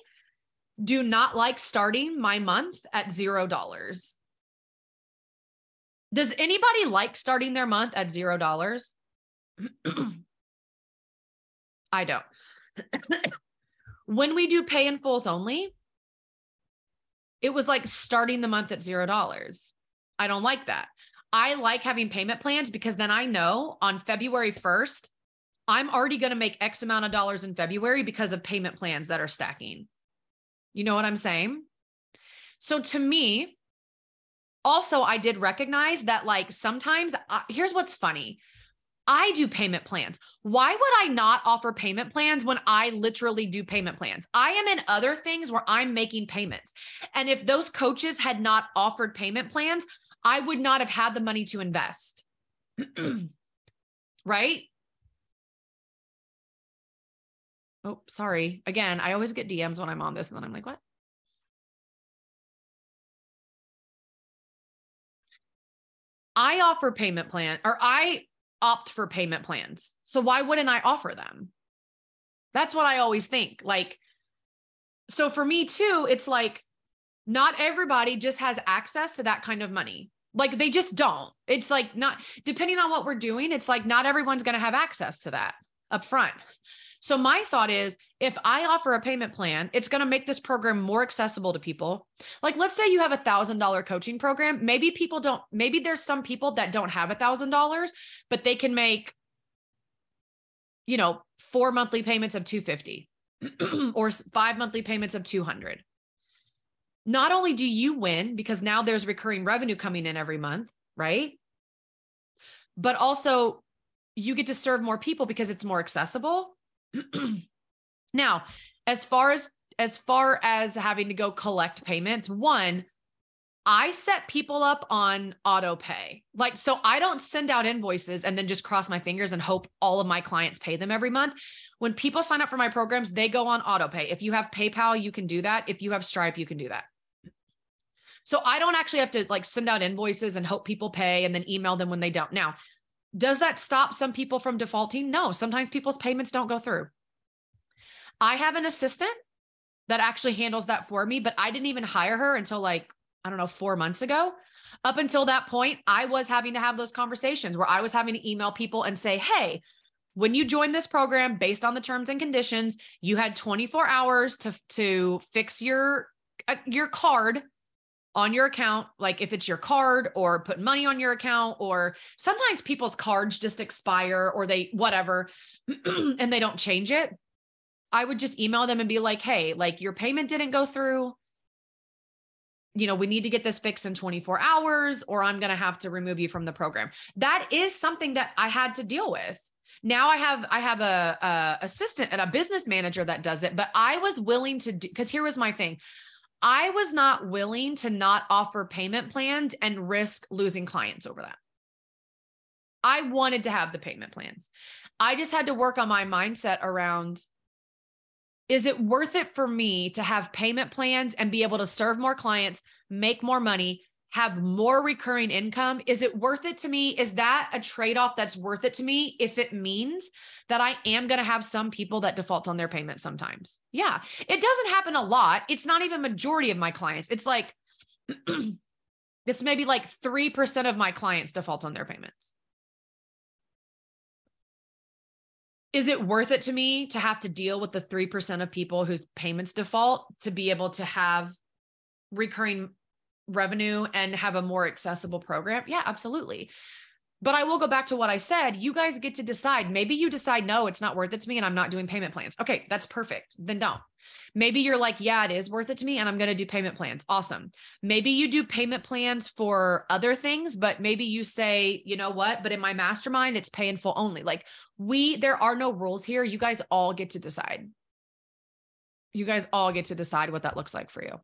do not like starting my month at zero dollars. Does anybody like starting their month at zero dollars? I don't. when we do pay in fulls only, it was like starting the month at zero dollars. I don't like that. I like having payment plans because then I know on February 1st, I'm already going to make X amount of dollars in February because of payment plans that are stacking. You know what I'm saying? So to me, also, I did recognize that like sometimes, uh, here's what's funny. I do payment plans. Why would I not offer payment plans when I literally do payment plans? I am in other things where I'm making payments. And if those coaches had not offered payment plans, I would not have had the money to invest. right? Oh, sorry. Again, I always get DMs when I'm on this, and then I'm like, what? I offer payment plan or I opt for payment plans. So why wouldn't I offer them? That's what I always think. Like, so for me too, it's like not everybody just has access to that kind of money. Like they just don't. It's like not depending on what we're doing, it's like not everyone's going to have access to that up front. So my thought is if I offer a payment plan, it's going to make this program more accessible to people. Like let's say you have a $1000 coaching program, maybe people don't maybe there's some people that don't have a $1000, but they can make you know, four monthly payments of 250 or five monthly payments of 200. Not only do you win because now there's recurring revenue coming in every month, right? But also you get to serve more people because it's more accessible now, as far as as far as having to go collect payments, one, I set people up on auto pay. Like, so I don't send out invoices and then just cross my fingers and hope all of my clients pay them every month. When people sign up for my programs, they go on auto pay. If you have PayPal, you can do that. If you have Stripe, you can do that. So I don't actually have to like send out invoices and hope people pay and then email them when they don't. Now, does that stop some people from defaulting? No, sometimes people's payments don't go through. I have an assistant that actually handles that for me, but I didn't even hire her until like, I don't know, four months ago. Up until that point, I was having to have those conversations where I was having to email people and say, hey, when you join this program based on the terms and conditions, you had 24 hours to, to fix your, uh, your card on your account, like if it's your card or put money on your account, or sometimes people's cards just expire or they whatever, and they don't change it. I would just email them and be like, hey, like your payment didn't go through. You know, we need to get this fixed in 24 hours, or I'm going to have to remove you from the program. That is something that I had to deal with. Now I have I have a, a assistant and a business manager that does it, but I was willing to do because here was my thing. I was not willing to not offer payment plans and risk losing clients over that. I wanted to have the payment plans. I just had to work on my mindset around Is it worth it for me to have payment plans and be able to serve more clients, make more money, have more recurring income? Is it worth it to me? Is that a trade off that's worth it to me if it means that I am going to have some people that default on their payment sometimes? Yeah, it doesn't happen a lot. It's not even majority of my clients. It's like this may be like 3% of my clients default on their payments. Is it worth it to me to have to deal with the 3% of people whose payments default to be able to have recurring revenue and have a more accessible program? Yeah, absolutely. But I will go back to what I said. You guys get to decide. Maybe you decide, no, it's not worth it to me and I'm not doing payment plans. Okay, that's perfect. Then don't. Maybe you're like, yeah, it is worth it to me and I'm going to do payment plans. Awesome. Maybe you do payment plans for other things, but maybe you say, you know what, but in my mastermind, it's pay in full only. Like we, there are no rules here. You guys all get to decide. You guys all get to decide what that looks like for you.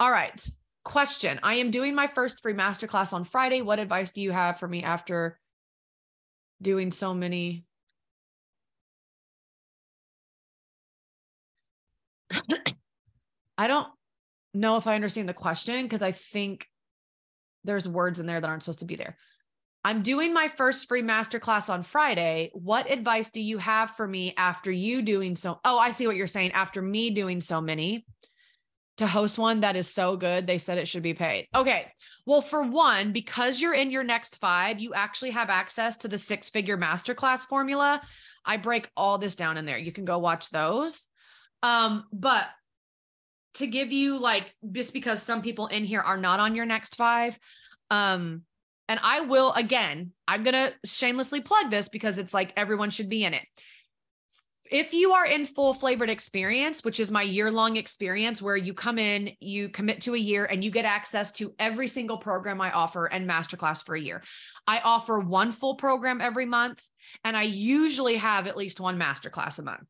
All right. Question I am doing my first free masterclass on Friday. What advice do you have for me after doing so many? I don't know if I understand the question because I think there's words in there that aren't supposed to be there. I'm doing my first free masterclass on Friday. What advice do you have for me after you doing so? Oh, I see what you're saying. After me doing so many to host one that is so good, they said it should be paid. Okay. Well, for one, because you're in your next five, you actually have access to the six figure masterclass formula. I break all this down in there. You can go watch those. Um, but to give you like, just because some people in here are not on your next five, um, and I will again, I'm to shamelessly plug this because it's like everyone should be in it if you are in full flavored experience, which is my year long experience where you come in, you commit to a year and you get access to every single program I offer and masterclass for a year. I offer one full program every month and I usually have at least one masterclass a month.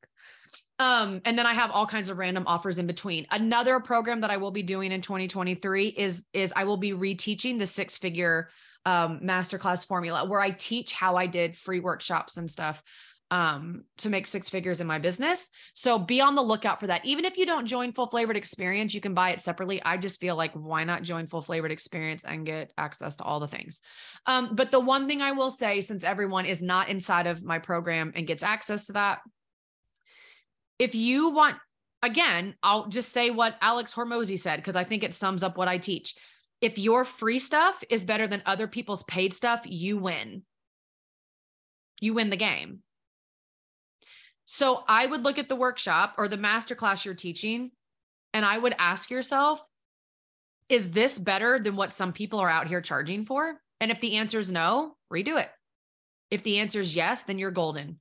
Um, and then I have all kinds of random offers in between. Another program that I will be doing in 2023 is is I will be reteaching the six figure um, masterclass formula where I teach how I did free workshops and stuff um, to make six figures in my business. So be on the lookout for that. Even if you don't join full flavored experience, you can buy it separately. I just feel like why not join full flavored experience and get access to all the things. Um, but the one thing I will say, since everyone is not inside of my program and gets access to that, if you want, again, I'll just say what Alex Hormozi said, because I think it sums up what I teach. If your free stuff is better than other people's paid stuff, you win. You win the game so I would look at the workshop or the masterclass you're teaching, and I would ask yourself, is this better than what some people are out here charging for? And if the answer is no, redo it. If the answer is yes, then you're golden.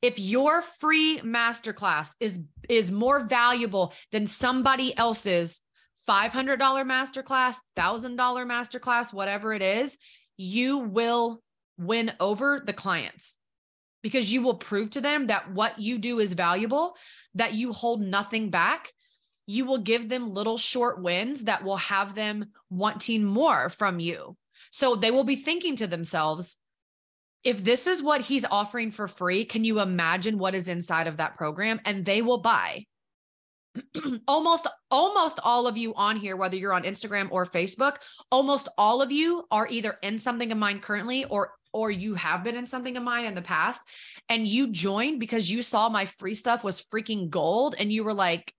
If your free masterclass is is more valuable than somebody else's $500 masterclass, $1000 masterclass, whatever it is, you will win over the clients because you will prove to them that what you do is valuable, that you hold nothing back. You will give them little short wins that will have them wanting more from you. So they will be thinking to themselves, if this is what he's offering for free, can you imagine what is inside of that program? And they will buy. almost almost all of you on here whether you're on Instagram or Facebook almost all of you are either in something of mine currently or or you have been in something of mine in the past and you joined because you saw my free stuff was freaking gold and you were like,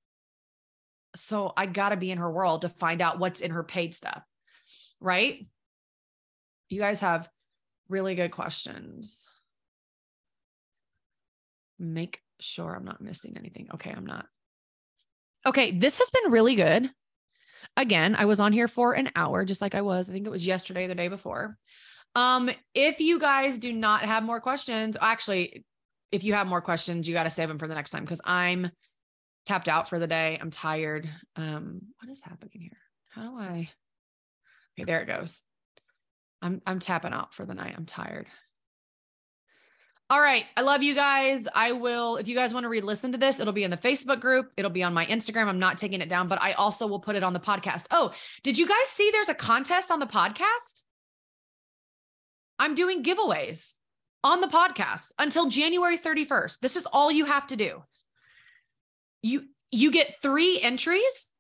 so I got to be in her world to find out what's in her paid stuff. Right? You guys have really good questions. Make sure I'm not missing anything. Okay, I'm not. Okay, this has been really good. Again, I was on here for an hour, just like I was. I think it was yesterday, the day before. Um, if you guys do not have more questions, actually, if you have more questions, you got to save them for the next time because I'm tapped out for the day. I'm tired. Um, what is happening here? How do I? Okay, there it goes. I'm I'm tapping out for the night. I'm tired. All right. I love you guys. I will, if you guys want to re listen to this, it'll be in the Facebook group. It'll be on my Instagram. I'm not taking it down, but I also will put it on the podcast. Oh, did you guys see there's a contest on the podcast? I'm doing giveaways. on the podcast until January 31st. This is all you have to do. You you get 3 entries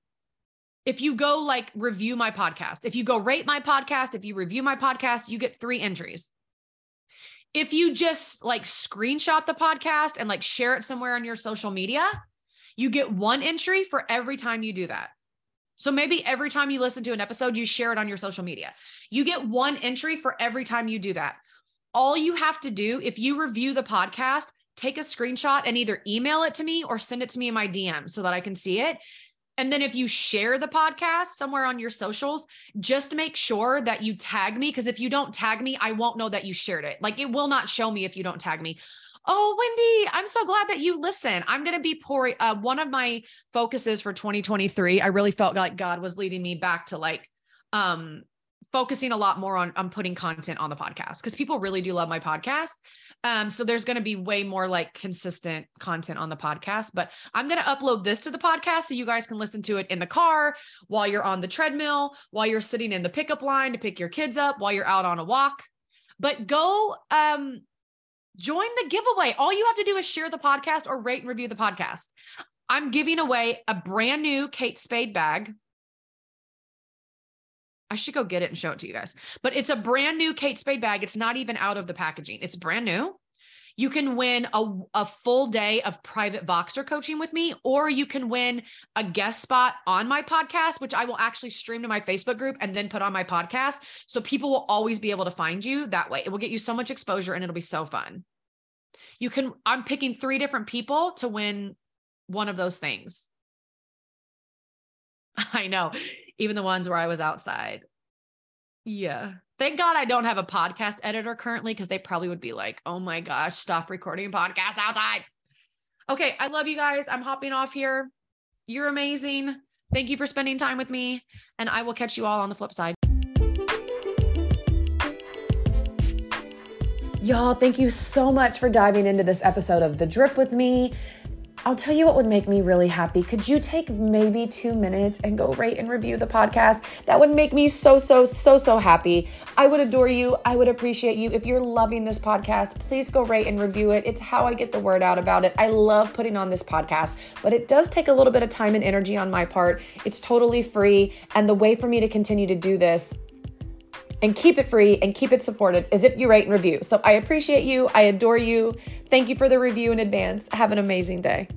if you go like review my podcast. If you go rate my podcast, if you review my podcast, you get 3 entries. If you just like screenshot the podcast and like share it somewhere on your social media, you get one entry for every time you do that. So maybe every time you listen to an episode, you share it on your social media. You get one entry for every time you do that. All you have to do, if you review the podcast, take a screenshot and either email it to me or send it to me in my DM so that I can see it. And then if you share the podcast somewhere on your socials, just make sure that you tag me. Because if you don't tag me, I won't know that you shared it. Like it will not show me if you don't tag me. Oh, Wendy, I'm so glad that you listen. I'm going to be pouring. Uh, one of my focuses for 2023, I really felt like God was leading me back to like, um, focusing a lot more on, on putting content on the podcast because people really do love my podcast. Um, so there's going to be way more like consistent content on the podcast, but I'm going to upload this to the podcast so you guys can listen to it in the car while you're on the treadmill, while you're sitting in the pickup line to pick your kids up, while you're out on a walk. But go um join the giveaway. All you have to do is share the podcast or rate and review the podcast. I'm giving away a brand new Kate Spade bag. I should go get it and show it to you guys. But it's a brand new Kate Spade bag. It's not even out of the packaging. It's brand new. You can win a, a full day of private Voxer coaching with me, or you can win a guest spot on my podcast, which I will actually stream to my Facebook group and then put on my podcast. So people will always be able to find you that way. It will get you so much exposure and it'll be so fun. You can, I'm picking three different people to win one of those things. I know, even the ones where I was outside. Yeah. Thank God I don't have a podcast editor currently because they probably would be like, oh my gosh, stop recording a podcast outside. Okay. I love you guys. I'm hopping off here. You're amazing. Thank you for spending time with me. And I will catch you all on the flip side. Y'all, thank you so much for diving into this episode of The Drip with me. I'll tell you what would make me really happy. Could you take maybe two minutes and go rate and review the podcast? That would make me so, so, so, so happy. I would adore you. I would appreciate you. If you're loving this podcast, please go rate and review it. It's how I get the word out about it. I love putting on this podcast, but it does take a little bit of time and energy on my part. It's totally free. And the way for me to continue to do this and keep it free and keep it supported is if you rate and review. So I appreciate you. I adore you. Thank you for the review in advance. Have an amazing day.